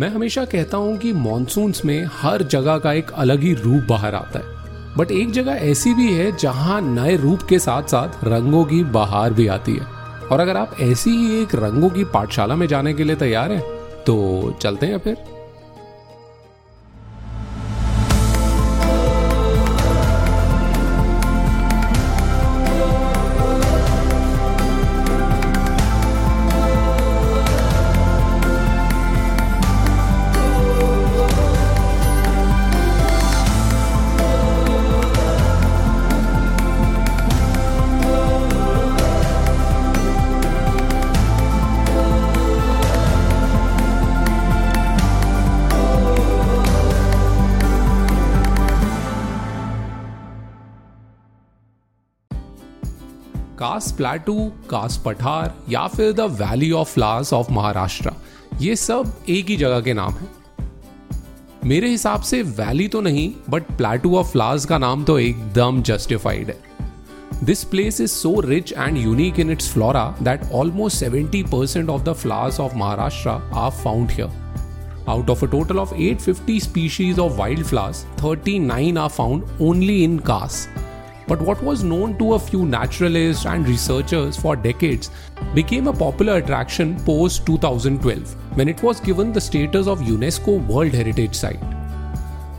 मैं हमेशा कहता हूँ कि मानसून में हर जगह का एक अलग ही रूप बाहर आता है। बट एक जगह ऐसी भी है जहाँ नए रूप के साथ साथ रंगों की बहार भी आती है। और अगर आप ऐसी ही एक रंगों की पाठशाला में जाने के लिए तैयार हैं तो चलते हैं फिर। कास प्लाटू कास पठार या फिर the valley of flowers of Maharashtra ये सब एक ही जगह के नाम है। मेरे हिसाब से वैली तो नहीं बट प्लाटू ऑफ़ फ्लावर्स का नाम तो एकदम जस्टिफाइड है। This place is so rich and unique in its flora that almost seventy percent of the flowers of Maharashtra are found here Out of a total of 850 species of wildflowers, 39 are found only in Kas, but what was known to a few naturalists and researchers for decades became a popular attraction post 2012 when it was given the status of UNESCO World Heritage Site.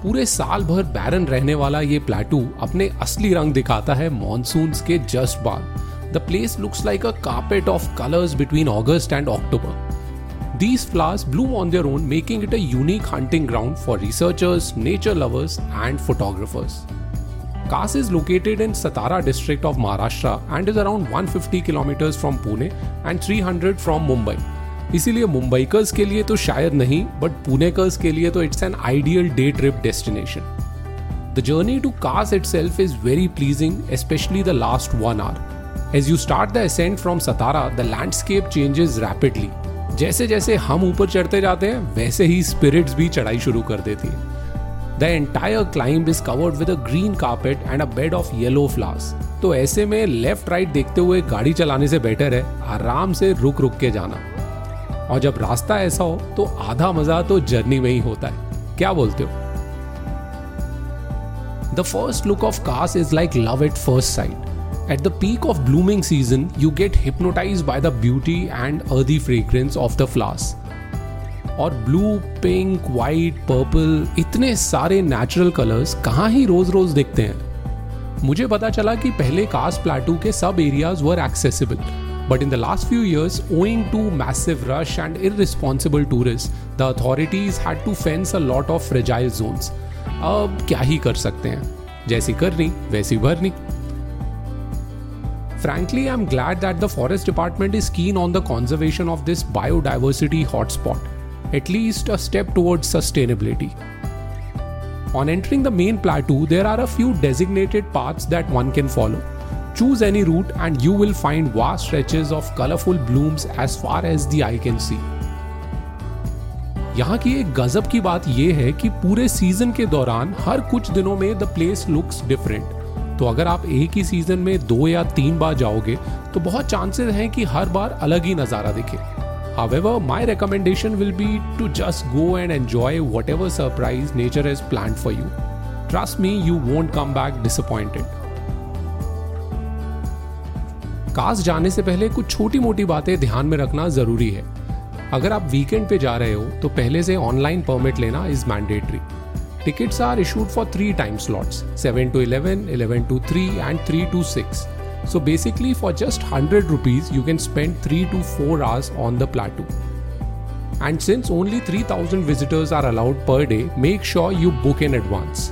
पूरे साल भर बैरन रहने वाला ये प्लेटू अपने असली रंग दिखाता है मॉनसून के जस्ट बाद the place looks like a carpet of colours between August and October These flowers bloom on their own, making it a unique hunting ground for researchers, nature lovers, and photographers. Kas is located in Satara district of Maharashtra and is around 150 kilometers from Pune and 300 from Mumbai. इसीलिए मुंबईकर्स के लिए तो शायद नहीं but Punekars के लिए तो it's an ideal day trip destination the journey to Kas itself is very pleasing specially the last one hour as you start the ascent from Satara the landscape changes rapidly जैसे जैसे हम ऊपर चढ़ते जाते हैं, वैसे ही स्पिरिट्स भी चढ़ाई शुरू कर देती है। The entire climb is covered with a green carpet and a bed of yellow flowers तो ऐसे में लेफ़्ट राइट देखते हुए गाड़ी चलाने से बेटर है आराम से रुक रुक के जाना। और जब रास्ता ऐसा हो तो आधा मज़ा तो जर्नी में ही होता है। क्या बोलते हो? The first look of Kas is like love at first sight at the peak of blooming season, you get hypnotized by the beauty and earthy fragrance of the flowers. और ब्लू पिंक वाइट पर्पल इतने सारे natural colours कहाँ ही रोज रोज दिखते हैं? मुझे पता चला कि पहले कास प्लाटू के सब areas were accessible but in the last few years owing to massive rush and irresponsible tourist the authorities had to fence a lot of fragile zones अब क्या ही कर सकते हैं? जैसी करनी वैसी भरनी Frankly, I'm glad that the Forest Department is keen on the conservation of this biodiversity hotspot. At least a step towards sustainability. On entering the main plateau, there are a few designated paths that one can follow. Choose any route, and you will find vast stretches of colorful blooms as far as the eye can see. यहाँ की एक गजब की बात यह है कि पूरे सीज़न के दौरान हर कुछ दिनों में द प्लेस लुक्स डिफरेंट तो अगर आप एक ही सीज़न में दो या तीन बार जाओगे तो बहुत चांसेस हैं कि हर बार अलग ही नज़ारा दिखे However, my recommendation will be to just go and enjoy whatever surprise nature has planned for you. Trust me, you won't come back disappointed. कास जाने से पहले कुछ छोटी मोटी बातें ध्यान में रखना ज़रूरी है अगर आप वीकेंड पे जा रहे हो तो पहले से ऑनलाइन परमिट लेना is mandatory tickets are issued for three time slots 7 to 11, 11 to 3 and 3 to 6 So basically for just 100 rupees you can spend 3 to 4 hours on the plateau. And since only 3000 visitors are allowed per day, make sure you book in advance.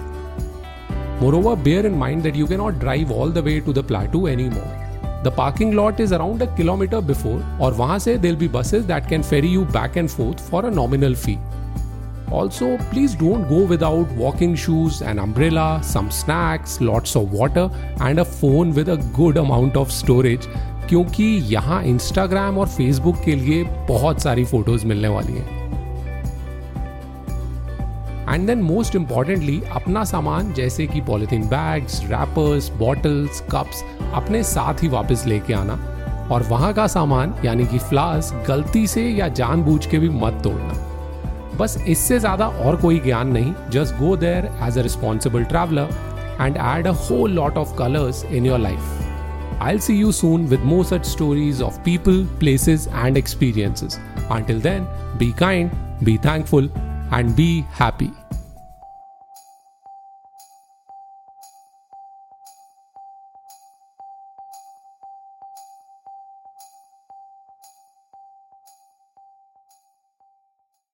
Moreover, bear in mind that you cannot drive all the way to the plateau anymore. The parking lot is around a kilometer before, or se there'll be buses that can ferry you back and forth for a nominal fee. Also, please don't go without walking shoes, an umbrella, some snacks, lots of water, and a phone with a good amount of storage. क्योंकि यहाँ Instagram और Facebook के लिए बहुत सारी photos मिलने वाली हैं। एंड देन मोस्ट इंपॉर्टेंटली अपना सामान जैसे कि polythene bags wrappers bottles cups अपने साथ ही वापस लेके आना। और वहाँ का सामान यानी कि फ्लास्क गलती से या जानबूझ के भी मत तोड़ना। बस इससे ज़्यादा और कोई ज्ञान नहीं just go there as a responsible traveller and add a whole lot of colours in your life I see you soon with more such stories of people places and experiences then be kind be thankful and be happy